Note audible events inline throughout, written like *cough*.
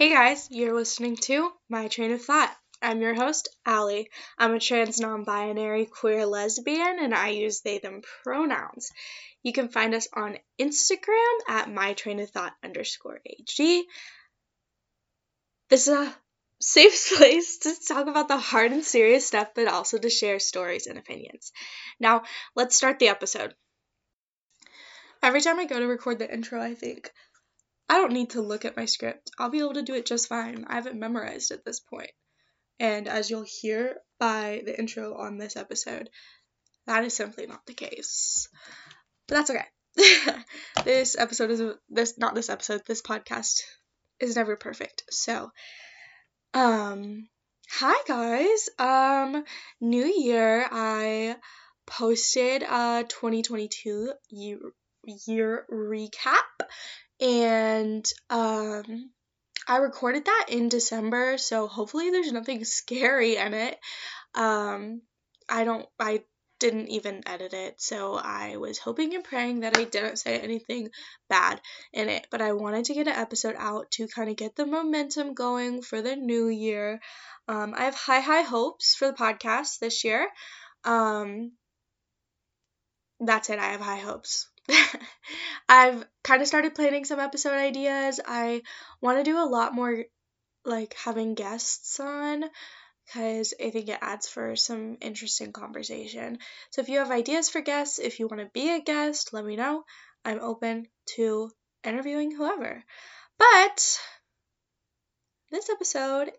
Hey guys, you're listening to My Train of Thought. I'm your host, Allie. I'm a trans non binary queer lesbian and I use they them pronouns. You can find us on Instagram at my train of thought underscore AG. This is a safe *laughs* place to talk about the hard and serious stuff, but also to share stories and opinions. Now, let's start the episode. Every time I go to record the intro, I think, I don't need to look at my script. I'll be able to do it just fine. I have it memorized at this point. And as you'll hear by the intro on this episode, that is simply not the case. But that's okay. *laughs* this episode is this not this episode, this podcast is never perfect. So, um hi guys. Um new year I posted a 2022 year year recap and um I recorded that in December, so hopefully there's nothing *laughs* scary in it. Um I don't I didn't even edit it, so I was hoping and praying that I didn't say anything bad in it. But I wanted to get an episode out to kind of get the momentum going for the new year. Um, I have high, high hopes for the podcast this year. Um, that's it, I have high hopes. *laughs* I've kind of started planning some episode ideas. I want to do a lot more like having guests on because I think it adds for some interesting conversation. So if you have ideas for guests, if you want to be a guest, let me know. I'm open to interviewing whoever. But this episode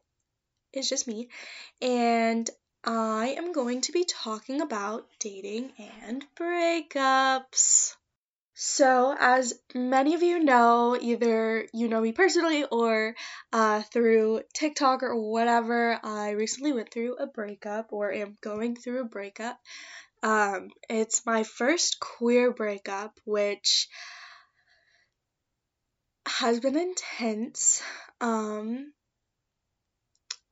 is just me, and I am going to be talking about dating and breakups. So, as many of you know, either you know me personally or uh, through TikTok or whatever, I recently went through a breakup or am going through a breakup. Um, it's my first queer breakup, which has been intense. Um,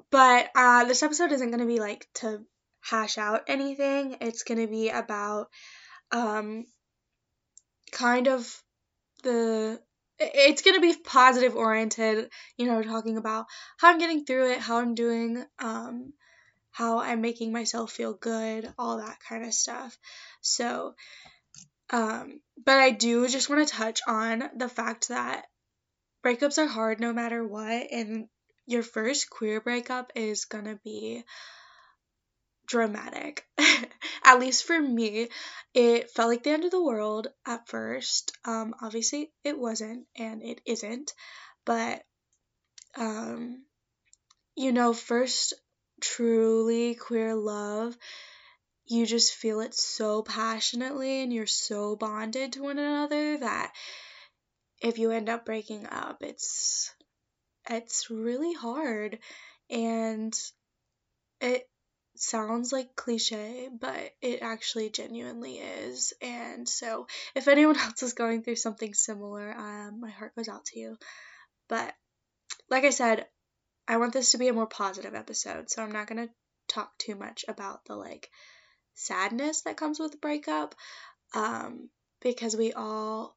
but uh, this episode isn't going to be like to hash out anything, it's going to be about um, kind of the it's going to be positive oriented, you know, talking about how I'm getting through it, how I'm doing, um, how I'm making myself feel good, all that kind of stuff. So, um, but I do just want to touch on the fact that breakups are hard no matter what, and your first queer breakup is going to be dramatic. *laughs* at least for me, it felt like the end of the world at first. Um, obviously, it wasn't, and it isn't. But, um, you know, first truly queer love, you just feel it so passionately and you're so bonded to one another that if you end up breaking up, it's it's really hard and it sounds like cliche, but it actually genuinely is. And so, if anyone *laughs* else is going through something similar, um, my heart goes out to you. But, like I said, I want this to be a more positive episode, so I'm not to talk too much about the like sadness that comes with breakup um, because we all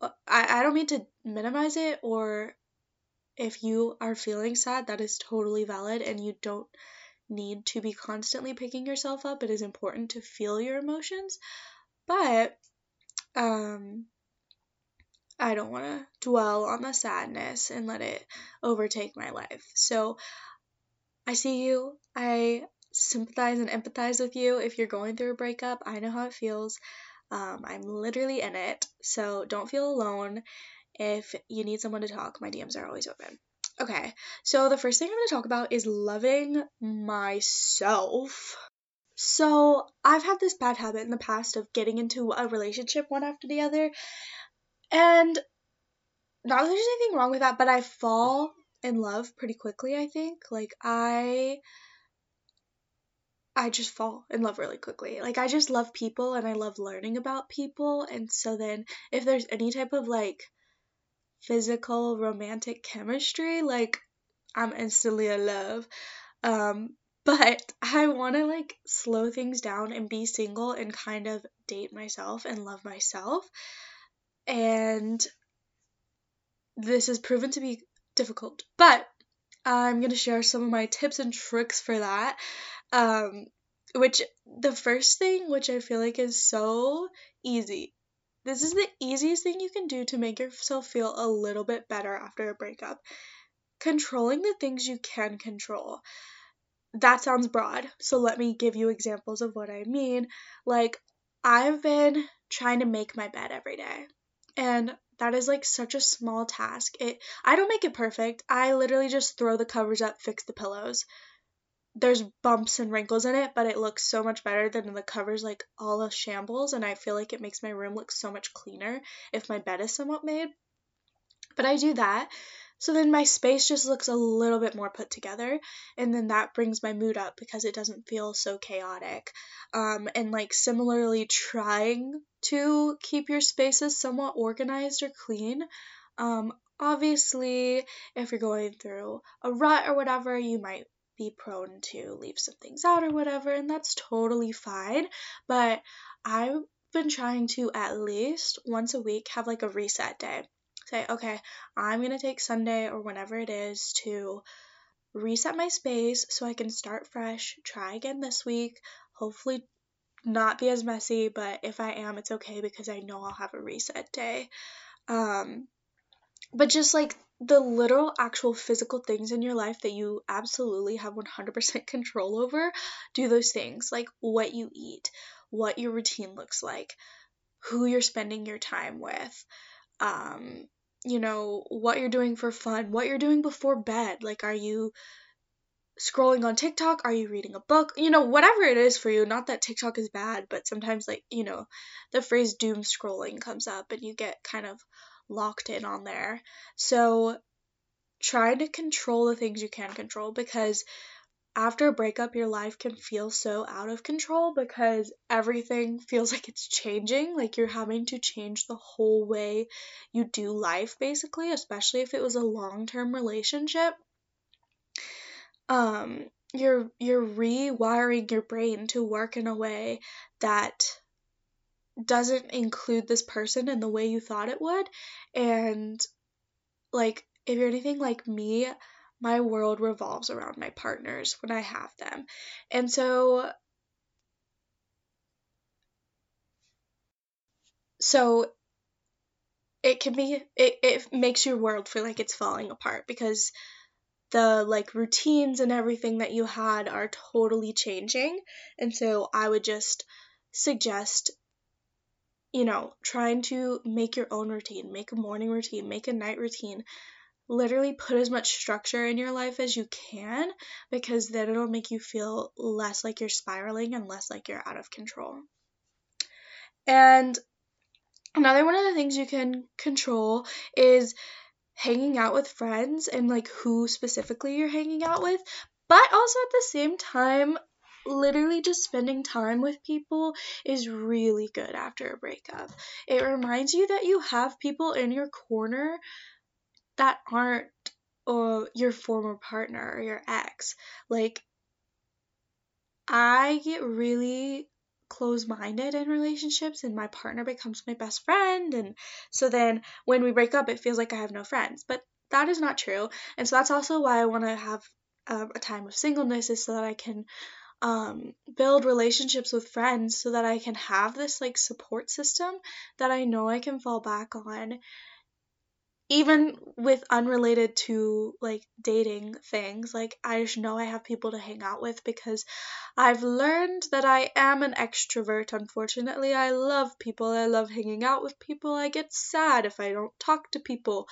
I, I don't mean to minimize it or if you are feeling sad that is totally valid and you don't need to be constantly picking yourself up. It is important to feel your emotions, but um I don't want to dwell on the sadness and let it overtake my life. So I see you. I sympathize and empathize with you if you're going through a breakup. I know how it feels. Um, I'm literally in it. So don't feel alone. If you need someone to talk, my DMs are always open. Okay, so the first thing I'm going to talk about is loving myself. So, I've had this bad habit in the past of getting into a relationship one after the other, and not that there's anything wrong with that, but I fall in love pretty quickly, I think. Like, I. I just fall in love really quickly. Like, I just love people and I love learning about people, and so then if there's any type of like physical romantic chemistry, like I'm instantly in love. Um, *laughs* but I want to like slow things down and be single and kind of date myself and love myself. And this has proven to be difficult. But I'm going to share some of my tips and tricks for that. Um, which the first thing, which I feel like is so easy, this is the easiest thing you can do to make yourself feel a little bit better after a breakup. Controlling the things you can control. That sounds broad, so let me give you examples of what I mean. Like, I've been trying to make my bed every day, and that is like such a small task. It I don't make it perfect. I literally just throw the covers up, fix the pillows there's bumps and wrinkles in it, but it looks so much better than the covers like all the shambles and I feel like it makes my room look so much cleaner if my bed is somewhat made. But I do that. So then my space just looks a little bit more put together and then that brings my mood up because it doesn't feel so chaotic. Um and like similarly trying to keep your spaces somewhat organized or clean. Um obviously if you're going through a rut or whatever, you might be prone to leave some things out or whatever, and that's totally fine. But I've been trying to at least once a week have like a reset day. Say, okay, I'm gonna take Sunday or whenever it is to reset my space so I can start fresh, try again this week, hopefully not be as messy, but if I am, it's okay because I know I'll have a reset day. Um, but just like the little actual physical things in your life that you absolutely have 100% *laughs* control over, do those things like what you eat, what your routine looks like, who you're spending your time with, um, you know, what you're doing for fun, what you're doing before bed. Like, are you scrolling on TikTok? Are you reading a book? You know, whatever it is for you. Not that TikTok is bad, but sometimes, like, you know, the phrase doom scrolling comes up and you get kind of locked in on there. So try to control the things you can control because after a breakup, your life can feel so out of control because everything *laughs* feels like it's changing. Like you're having to change the whole way you do life, basically, especially if it was a long term relationship. Um, you're you're rewiring your brain to work in a way that doesn't include this person in the way you thought it would. And like, if you're anything like me, my world revolves around my partners when I have them. And so, so it can be, it, it makes your world feel like it's falling apart because the like routines and everything that you had are totally changing. And so I would just suggest you know, trying to make your own routine, make a morning routine, make a night routine. Literally put as much structure in your life as you can because then it'll make you feel less like you're spiraling and less like you're out of control. And another one of the things you can control is hanging out with friends and like who specifically you're hanging out with, but also at the same time literally just spending time with people is really good after a breakup. It reminds you that you have people in your corner that aren't uh, your former partner or your ex. Like, I get really close minded in relationships, and my partner becomes my best friend. And so then when we break up, it feels like I have no friends. But that is not true. And so that's also why I want to have um, a time of singleness, is so that I can um, build relationships with friends so that I can have this like support system that I know I can fall back on even with unrelated to like dating things. Like i just know i have people to hang out with because i've learned that i am an extrovert unfortunately. I love people. I love hanging out with people. I get sad if i don't talk to people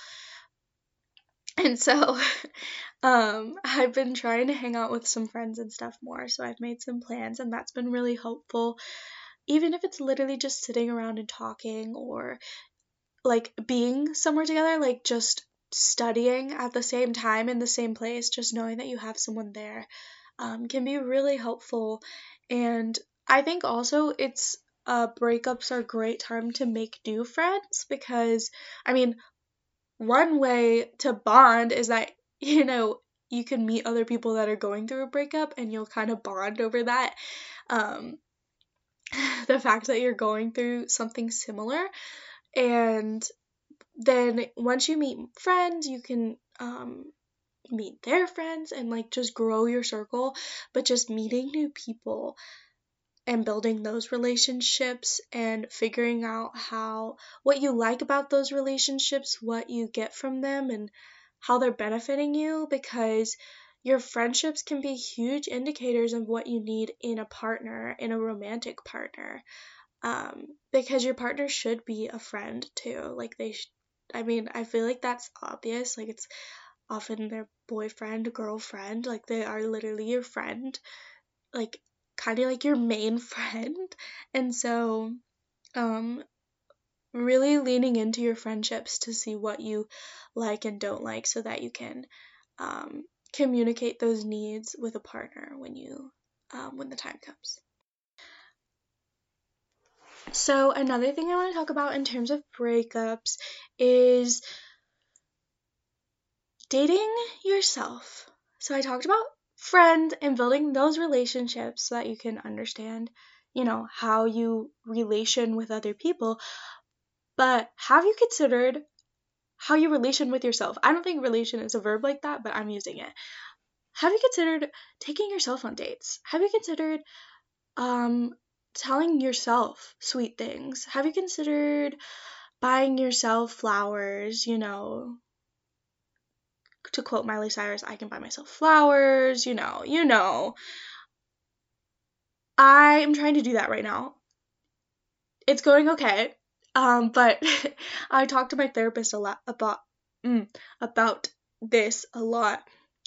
*laughs* and so *laughs* um I've been trying to hang out with some friends and stuff more, so I've made some plans and that's been really helpful. Even if it's literally just sitting around and talking or like being somewhere together, like just studying at the same time in the same place, just knowing that you have someone there um, can be really helpful. And I think also it's uh, breakups are a great time to make new friends because, I mean, one way to bond is that, *laughs* you know, you can meet other people that are going through a breakup and you'll kind of bond over that. Um, *sighs* the fact that you're going through something similar. And then once you meet friends, you can um, meet their friends and like just grow your circle, but just meeting new people and building those relationships and figuring out how what you like about those relationships, what you get from them, and how they're benefiting you because your friendships can be huge indicators of what you need in a partner, in a romantic partner. Um, because your partner should be a friend too. Like they, sh- I mean, I feel like that's obvious. Like it's often their boyfriend, girlfriend. Like they are literally your friend. Like kind of like your main *laughs* friend. And so, um, really leaning into your friendships to see what you like and don't like so that you can um, communicate those needs with a partner when you um, when the time comes. So another thing I want to talk about in terms of breakups is dating yourself. So I talked about friends and building those relationships so that you can understand, you know, how you relation with other people. But have you considered how you relation with yourself? I don't think relation is a verb like that, but I'm using it. Have you considered taking yourself on dates? Have you considered um telling yourself sweet things? Have you considered buying yourself flowers, you know, to quote Miley Cyrus, I can buy myself flowers, you know, you know. I am trying to do that right now. It's going okay. Um, but *laughs* I talked to my therapist a lot about mm, about this a lot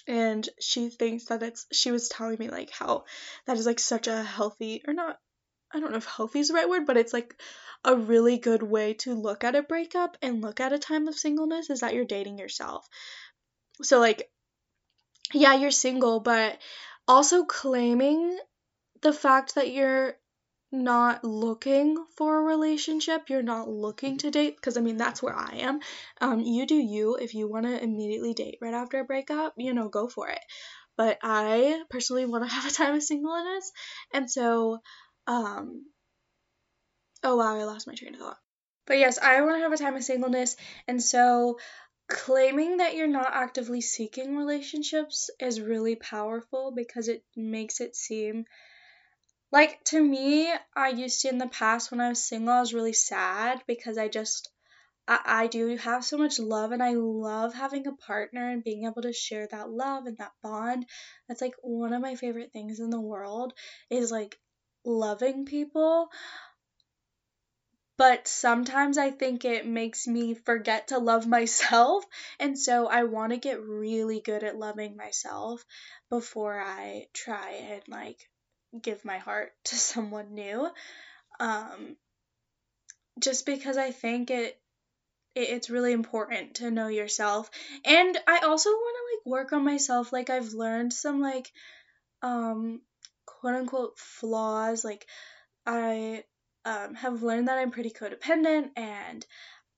and she thinks that it's she was telling me like how that is like such a healthy or not I don't know if healthy is the right word, but it's like a really good way to look at a breakup and look at a time of singleness is that you're dating yourself. So, like, yeah, you're single, but also claiming the fact that you're not looking for a relationship, you're not looking to date, because I mean, that's where I am. Um, you do you. If you want to immediately date right after a breakup, you know, go for it. But I personally want to *laughs* have a time of singleness, and so, um, oh wow, I lost my train of thought. But yes, I want to have a time of singleness, and so claiming that you're not actively seeking relationships is really powerful because it makes it seem like to me i used to in the past when i was single i was really sad because i just I, I do have so much love and i love having a partner and being able to share that love and that bond. That's like one of my favorite things in the world is like loving people but sometimes I think it makes me forget to love myself. And so I want to get really good at loving myself before I try and like give my heart to *laughs* someone new. Um, just because I think it, it it's really important to know yourself. And I also want to like work on myself. Like I've learned some like um quote unquote flaws like I um, have learned that I'm pretty codependent and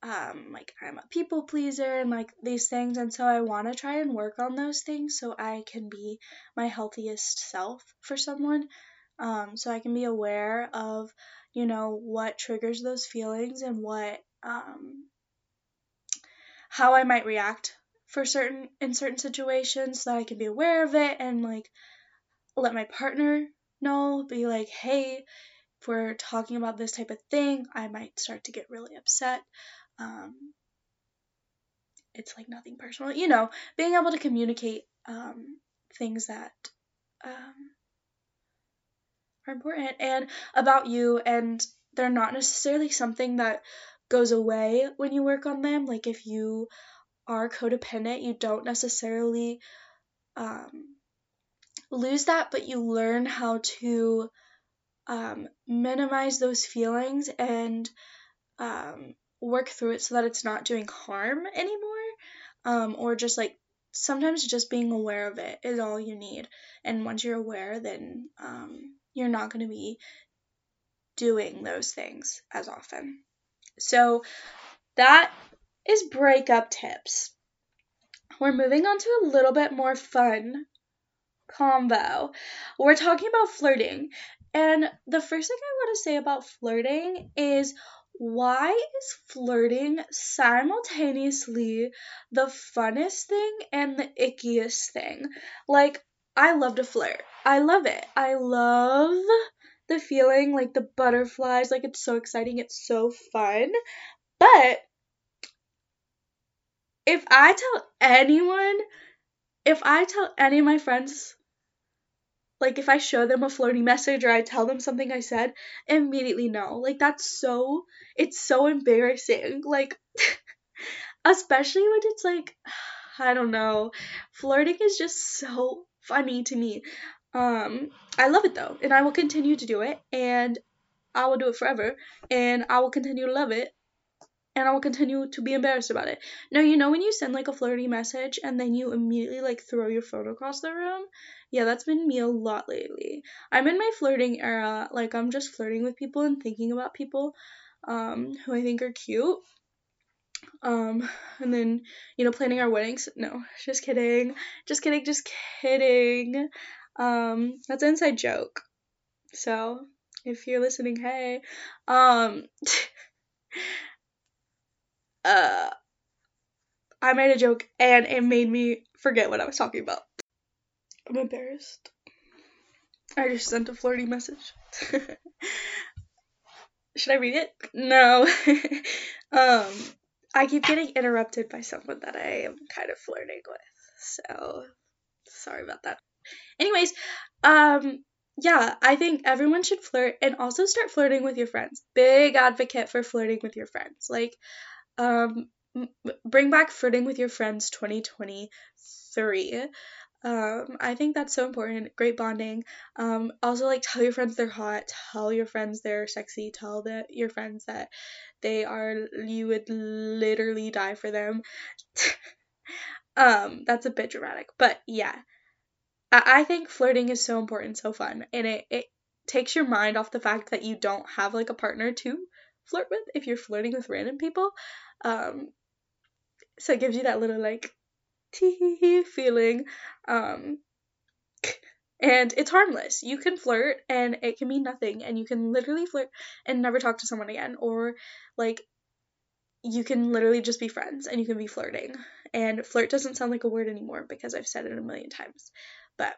um, like I'm a people pleaser and like these things, and so I want to try and work on those things so I can be my healthiest self for someone. Um, so I can be aware of you know what triggers those feelings and what um, how I might react for certain in certain situations so that I can be aware of it and like let my partner know, be like, hey, if we're talking about this type of thing, I might start to get really upset. Um, it's like nothing personal, you know, being able to communicate um, things that um, are important and about you, and they're not necessarily something that goes away when you work on them. Like if you are codependent, you don't necessarily um, lose that, but you learn how to um, minimize those feelings and um, work through it so that it's not doing harm anymore. Um, or just like sometimes just being aware of it is all you need. And once you're aware, then um, you're not going to be doing those things as often. So that is breakup tips. We're moving on to a little bit more fun combo. We're talking about flirting. And the first thing I want to say about flirting is why is flirting simultaneously the funnest thing and the ickiest thing? Like, I love to flirt. I love it. I love the feeling, like the butterflies, like it's so exciting, it's so fun. But if I tell anyone, if I tell any of my friends like if I show them a flirty message or I tell them something I said, immediately no. Like that's so it's so embarrassing. Like *laughs* especially when it's like *sighs* I don't know. Flirting is just so funny to me. Um I love it though, and I will continue to do it and I will do it forever and I will continue to love it and I will continue to be embarrassed about it. Now, you know when you send like a flirty message and then you immediately like throw your phone across the room? Yeah, that's been me a lot lately. I'm in my flirting era. Like I'm just flirting with people and thinking about people um who I think are cute. Um and then, you know, planning our weddings. No, just kidding. Just kidding, just kidding. Um that's an inside joke. So, if you're listening, hey. Um *laughs* uh, I made a joke and it made me forget what I was talking about. I'm embarrassed. I just sent a flirty message. *laughs* Should I read it? No. *laughs* um, I keep getting interrupted by someone that I am kind of flirting with. So, sorry about that. Anyways, um, yeah, I think everyone should flirt and also start flirting with your friends. Big advocate for flirting with your friends. Like, um, bring back flirting with your friends 2023. Um, I think that's so important. Great bonding. Um, also like tell your friends they're hot. Tell your friends they're sexy. Tell that your friends that they are. You would literally die for them. *laughs* um, that's a bit dramatic, but yeah. I, I think flirting is so important, so fun, and it it takes your mind off the fact that you don't have like a partner to flirt with if you're flirting with random people. Um, so it gives you that little like tee feeling. Um, and it's harmless. You can flirt and it can mean nothing, and you can literally flirt and never talk to someone again, or like you can literally just be friends and you can be flirting. And flirt doesn't sound like a word anymore because I've said it a million times. But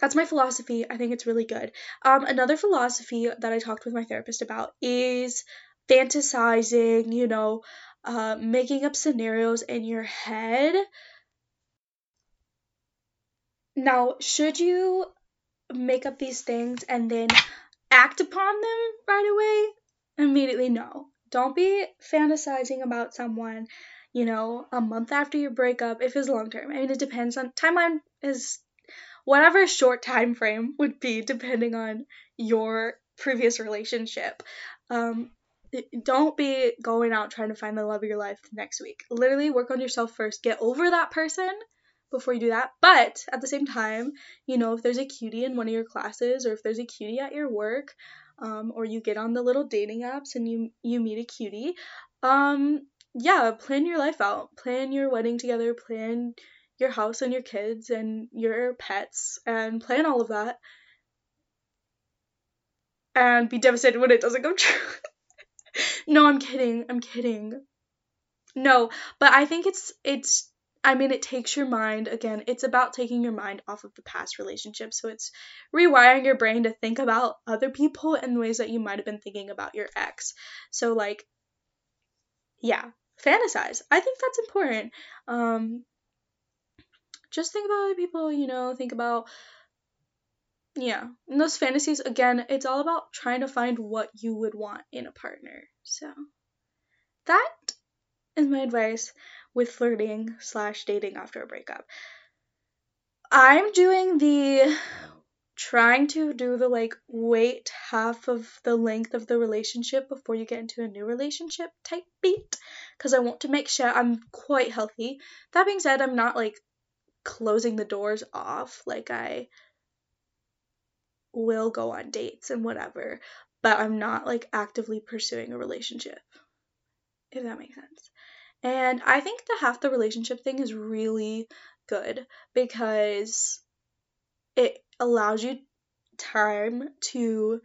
that's my philosophy. I think it's really good. Um, another philosophy that I talked with my therapist about is fantasizing, you know, uh, making up scenarios in your head. Now, should you make up these things and then act upon them right away? Immediately, no. Don't be fantasizing about someone, you know, a month after your breakup if it's long term. I mean, it depends on timeline is whatever short time frame would be depending on your previous relationship. Um, don't be going out trying to find the love of your life next week. Literally work on yourself first. Get over that person before you do that. But at the same time, you know, if there's a cutie in one of your classes or if there's a cutie at your work, um, or you get on the little dating apps and you you meet a cutie, um, yeah, plan your life out. Plan your wedding together. Plan your house and your kids and your pets and plan all of that. And be devastated when it doesn't come *laughs* true. no, I'm kidding. I'm kidding. No, but I think it's it's I mean it takes your mind again, it's about taking your mind off of the past relationship. So it's rewiring your brain to think about other people in ways that you might have been thinking about your ex. So like yeah, fantasize. I think that's important. Um just think about other people, you know, think about yeah and those fantasies again it's all about trying to find what you would want in a partner so. That is my advice with flirting slash dating after a breakup. I'm doing the trying to do the like wait half of the length of the relationship before you get into a new relationship type beat because i want to make sure i'm quite healthy. That being said i'm not like closing the doors off like i will go on dates and whatever, but I'm not like actively pursuing a relationship. If that makes sense. And I think the half the relationship thing is really good because it allows you time to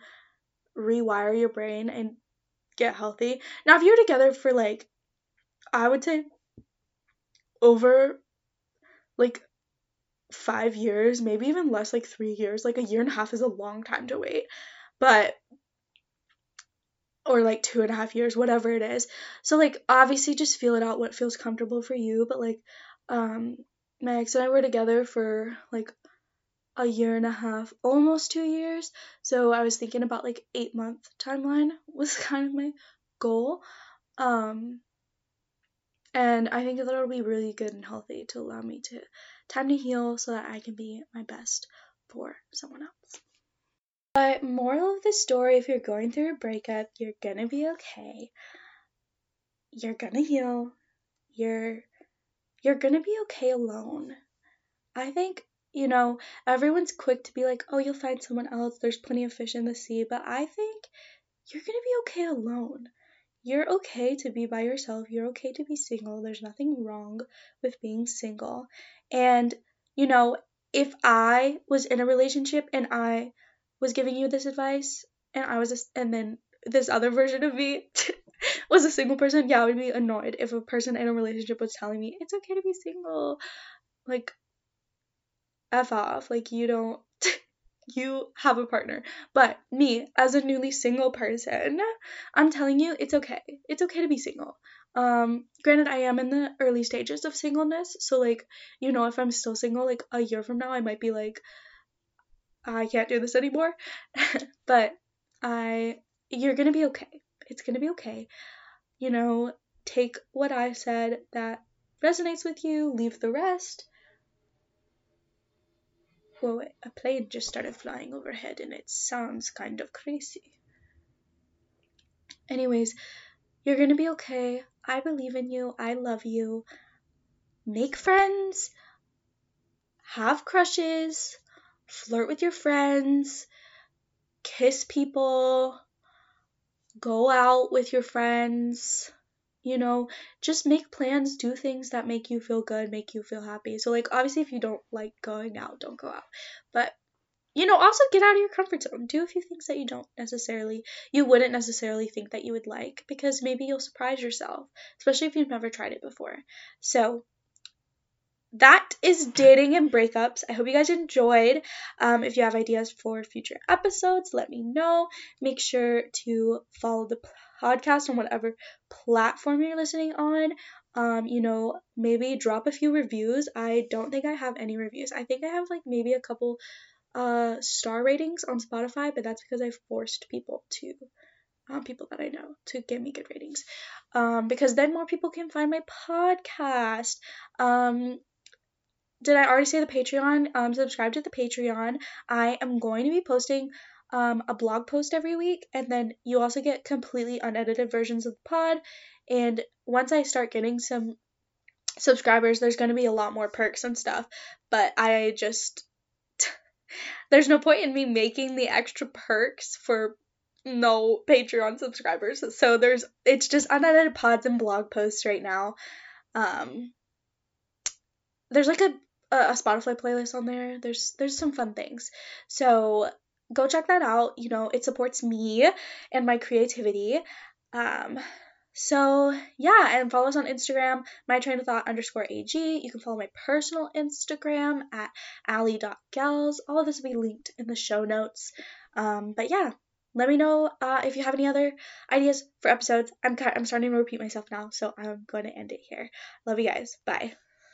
rewire your brain and get healthy. Now, if you're together for like, I would say over like five years, maybe even less, like three years, like a year and a half is a long time to wait. But or like two and a half years, whatever it is. So like obviously just feel it out what feels comfortable for you. But like um my ex and I were together for like a year and a half, almost two years. So I was thinking about like eight month timeline *laughs* was kind of my goal. Um and I think that it'll be really good and healthy to allow me to time to heal so that I can be my best for someone else. But moral of the story, if you're going through a breakup, you're gonna be okay. You're gonna heal. You're you're gonna be okay alone. I think, you know, everyone's quick to be like, oh, you'll find someone else. There's plenty of fish in the sea. But I think you're gonna be okay alone. You're okay to be by yourself. You're okay to be single. There's nothing wrong with being single. And, you know, if I was in a relationship and I was giving you this advice and I was just, and then this other version of me *laughs* was a single person, yeah, I would be annoyed if a person in a relationship was telling me it's okay to be single. Like, F off. Like, you don't, *laughs* you have a partner. But me, as a newly single person, I'm telling you, it's okay. It's okay to be single. Um, granted, I am in the early stages of singleness, so like, you know, if I'm still single, like a year from now, I might be like, I can't do this anymore. *laughs* but I, you're gonna be okay. It's gonna be okay. You know, take what I said that resonates with you, leave the rest. Whoa, a plane just started flying overhead and it sounds kind of crazy. Anyways, you're gonna be okay. I believe in you. I love you. Make friends. Have crushes flirt with your friends, kiss people, go out with your friends, you know, just make plans, do things that make you feel good, make you feel happy. So, like, obviously, if you don't like going out, don't go out. But, you know, also get out of your comfort zone. Do a few things that you don't necessarily, you wouldn't necessarily think that you would like because maybe you'll surprise yourself, especially if you've never tried it before. So, that is dating and breakups. I hope you guys enjoyed. Um, if you have ideas for future episodes, let me know. Make sure to follow the podcast on whatever platform you're listening on. Um, you know, maybe drop a few reviews. I don't think I have any reviews. I think I have like maybe a couple uh star ratings on Spotify, but that's because I forced people to um, people that I know to give me good ratings. Um, because then more people can find my podcast. Um, did I already say the Patreon? Um, subscribe to the Patreon. I am going to be posting um, a blog post every week, and then you also get completely unedited versions of the pod. And once I start getting some subscribers, there's going to be a lot more perks and stuff. But I just. *laughs* there's no point in me making the extra perks for no Patreon subscribers. So there's it's just unedited pods and blog posts right now. Um there's like a a, Spotify playlist on there. There's there's some fun things. So go check that out. You know, it supports me and my creativity. Um so yeah, and follow us on Instagram, my train of thought underscore AG. You can follow my personal Instagram at allie.goelz. All of this will be linked in the show notes. Um, but yeah, let me know uh, if you have any other ideas for episodes. I'm I'm starting to repeat myself now, so I'm going to end it here. Love you guys. Bye.